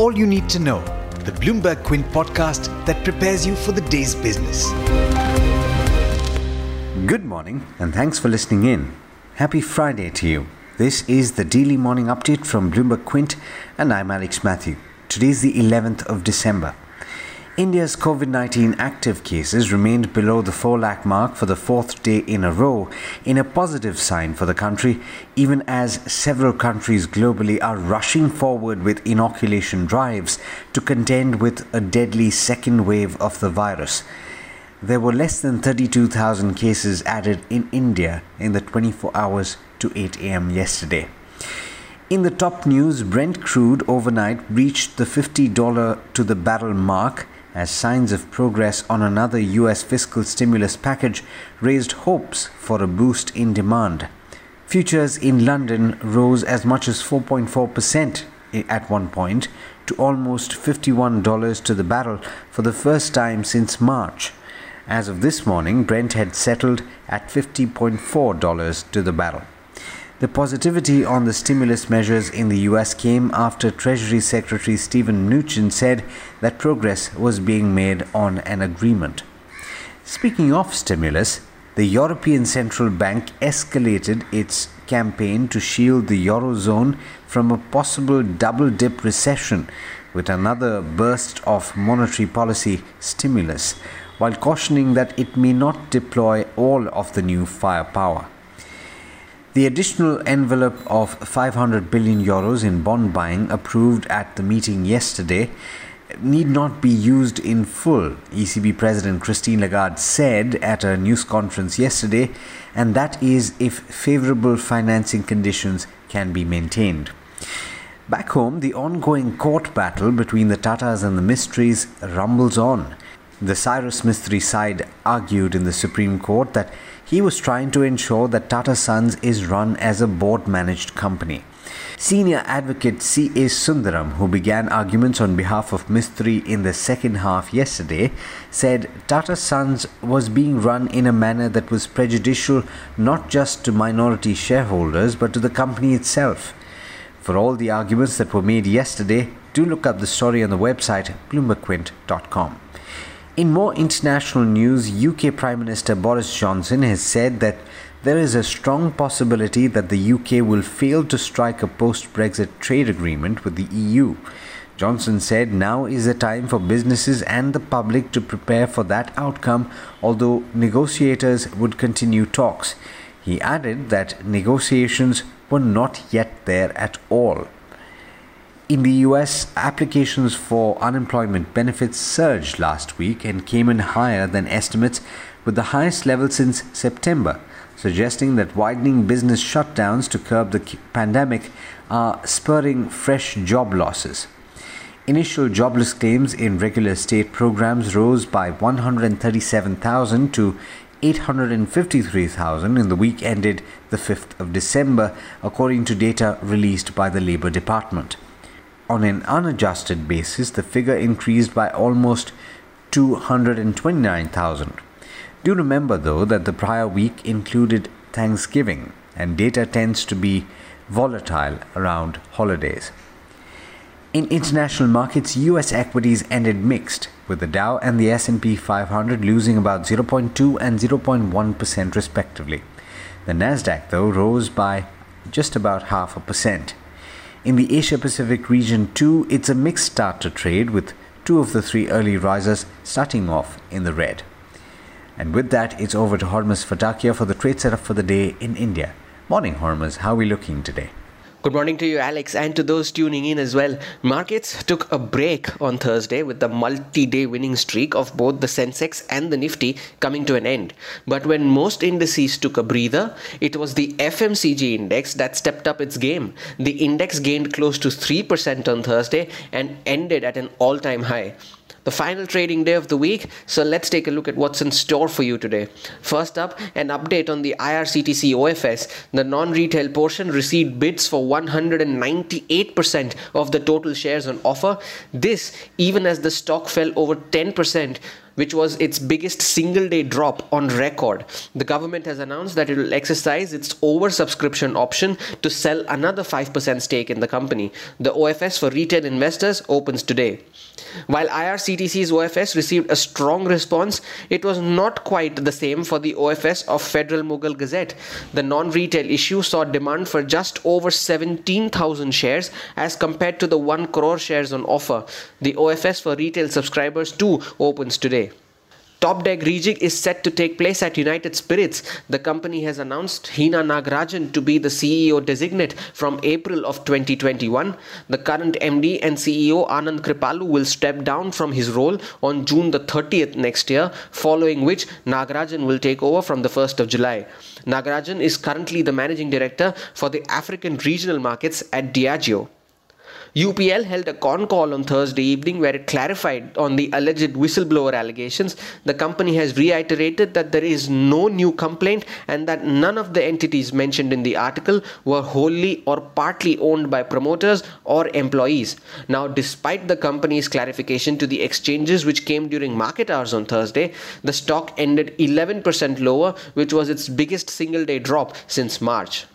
all you need to know, the Bloomberg Quint podcast that prepares you for the day's business. Good morning, and thanks for listening in. Happy Friday to you. This is the daily morning update from Bloomberg Quint, and I'm Alex Matthew. Today is the 11th of December. India's COVID 19 active cases remained below the 4 lakh mark for the fourth day in a row, in a positive sign for the country, even as several countries globally are rushing forward with inoculation drives to contend with a deadly second wave of the virus. There were less than 32,000 cases added in India in the 24 hours to 8 am yesterday. In the top news, Brent crude overnight reached the $50 to the barrel mark as signs of progress on another US fiscal stimulus package raised hopes for a boost in demand. Futures in London rose as much as 4.4% at one point to almost $51 to the barrel for the first time since March. As of this morning, Brent had settled at $50.4 to the barrel. The positivity on the stimulus measures in the US came after Treasury Secretary Steven Mnuchin said that progress was being made on an agreement. Speaking of stimulus, the European Central Bank escalated its campaign to shield the Eurozone from a possible double dip recession with another burst of monetary policy stimulus, while cautioning that it may not deploy all of the new firepower. The additional envelope of 500 billion euros in bond buying approved at the meeting yesterday need not be used in full, ECB President Christine Lagarde said at a news conference yesterday, and that is if favorable financing conditions can be maintained. Back home, the ongoing court battle between the Tatas and the Mistries rumbles on. The Cyrus Mistry side argued in the Supreme Court that he was trying to ensure that Tata Sons is run as a board managed company. Senior advocate C.A. Sundaram, who began arguments on behalf of Mistry in the second half yesterday, said Tata Sons was being run in a manner that was prejudicial not just to minority shareholders but to the company itself. For all the arguments that were made yesterday, do look up the story on the website bloombergquint.com. In more international news, UK Prime Minister Boris Johnson has said that there is a strong possibility that the UK will fail to strike a post Brexit trade agreement with the EU. Johnson said now is the time for businesses and the public to prepare for that outcome, although negotiators would continue talks. He added that negotiations were not yet there at all. In the US, applications for unemployment benefits surged last week and came in higher than estimates, with the highest level since September, suggesting that widening business shutdowns to curb the pandemic are spurring fresh job losses. Initial jobless claims in regular state programs rose by 137,000 to 853,000 in the week ended the 5th of December, according to data released by the Labour Department. On an unadjusted basis, the figure increased by almost 229,000. Do remember, though, that the prior week included Thanksgiving, and data tends to be volatile around holidays. In international markets, US equities ended mixed, with the Dow and the S&P 500 losing about 0.2 and 0.1% respectively. The Nasdaq though rose by just about half a percent. In the Asia Pacific region, too, it's a mixed start to trade with two of the three early risers starting off in the red. And with that, it's over to Hormaz Fatakia for the trade setup for the day in India. Morning, Hormuz. How are we looking today? Good morning to you, Alex, and to those tuning in as well. Markets took a break on Thursday with the multi day winning streak of both the Sensex and the Nifty coming to an end. But when most indices took a breather, it was the FMCG index that stepped up its game. The index gained close to 3% on Thursday and ended at an all time high the final trading day of the week. So let's take a look at what's in store for you today. First up, an update on the IRCTC OFS. The non retail portion received bids for 198% of the total shares on offer. This, even as the stock fell over 10% which was its biggest single day drop on record. The government has announced that it will exercise its oversubscription option to sell another 5% stake in the company. The OFS for retail investors opens today. While IRCTC's OFS received a strong response, it was not quite the same for the OFS of Federal Mogul Goetze. The non retail issue saw demand for just over 17,000 shares as compared to the 1 crore shares on offer. The OFS for retail subscribers too opens today. Top Deck rejig is set to take place at United Spirits. The company has announced Hina Nagarajan to be the CEO designate from April of 2021. The current MD and CEO Anand Kripalu will step down from his role on June the 30th next year, following which Nagarajan will take over from the 1st of July. Nagarajan is currently the managing director for the African regional markets at Diageo. UPL held a con call on Thursday evening where it clarified on the alleged whistleblower allegations. The company has reiterated that there is no new complaint and that none of the entities mentioned in the article were wholly or partly owned by promoters or employees. Now, despite the company's clarification to the exchanges which came during market hours on Thursday, the stock ended 11% lower, which was its biggest single day drop since March.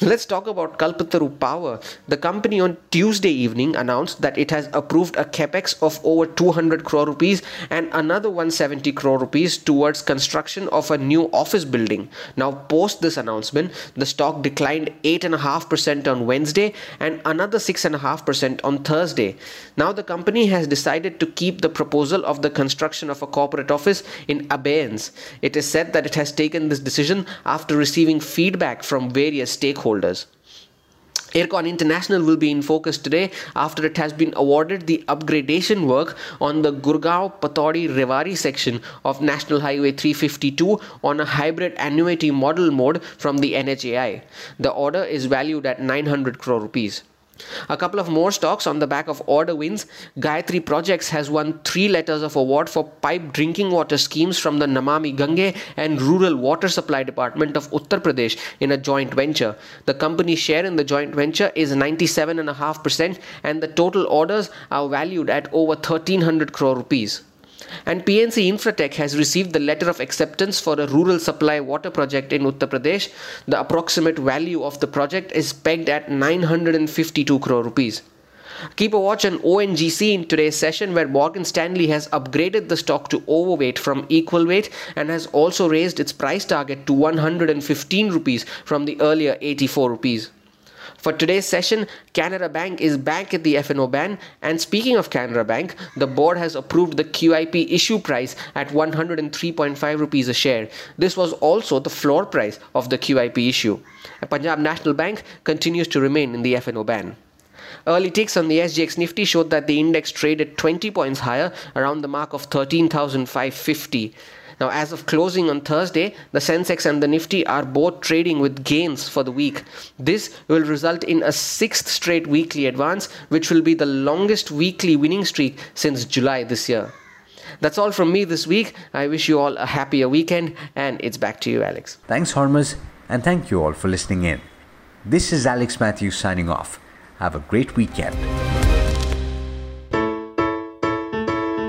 Let's talk about Kalpataru Power. The company on Tuesday evening announced that it has approved a capex of over 200 crore rupees and another 170 crore rupees towards construction of a new office building. Now, post this announcement, the stock declined 8.5% on Wednesday and another 6.5% on Thursday. Now, the company has decided to keep the proposal of the construction of a corporate office in abeyance. It is said that it has taken this decision after receiving feedback from various stakeholders stakeholders. Ircon International will be in focus today after it has been awarded the upgradation work on the Gurgaon Pataudi Rewari section of National Highway 352 on a hybrid annuity model mode from the NHAI. The order is valued at 900 crore rupees. A couple of more stocks on the back of order wins. Gayatri Projects has won three letters of award for pipe drinking water schemes from the Namami Gange and Rural Water Supply Department of Uttar Pradesh in a joint venture. The company's share in the joint venture is 97.5% and the total orders are valued at over 1300 crore rupees. And PNC Infratech has received the letter of acceptance for a rural supply water project in Uttar Pradesh. The approximate value of the project is pegged at 952 crore rupees. Keep a watch on ONGC in today's session where Morgan Stanley has upgraded the stock to overweight from equal weight and has also raised its price target to 115 rupees from the earlier 84 rupees. For today's session, Canara Bank is back at the F&O ban. And speaking of Canara Bank, the board has approved the QIP issue price at 103.5 rupees a share. This was also the floor price of the QIP issue. Punjab National Bank continues to remain in the F&O ban. Early ticks on the SGX Nifty showed that the index traded 20 points higher around the mark of 13,550. Now, as of closing on Thursday, the Sensex and the Nifty are both trading with gains for the week. This will result in a sixth straight weekly advance, which will be the longest weekly winning streak since July this year. That's all from me this week. I wish you all a happier weekend, and it's back to you, Alex. Thanks, Hormaz, and thank you all for listening in. This is Alex Matthews signing off. Have a great weekend.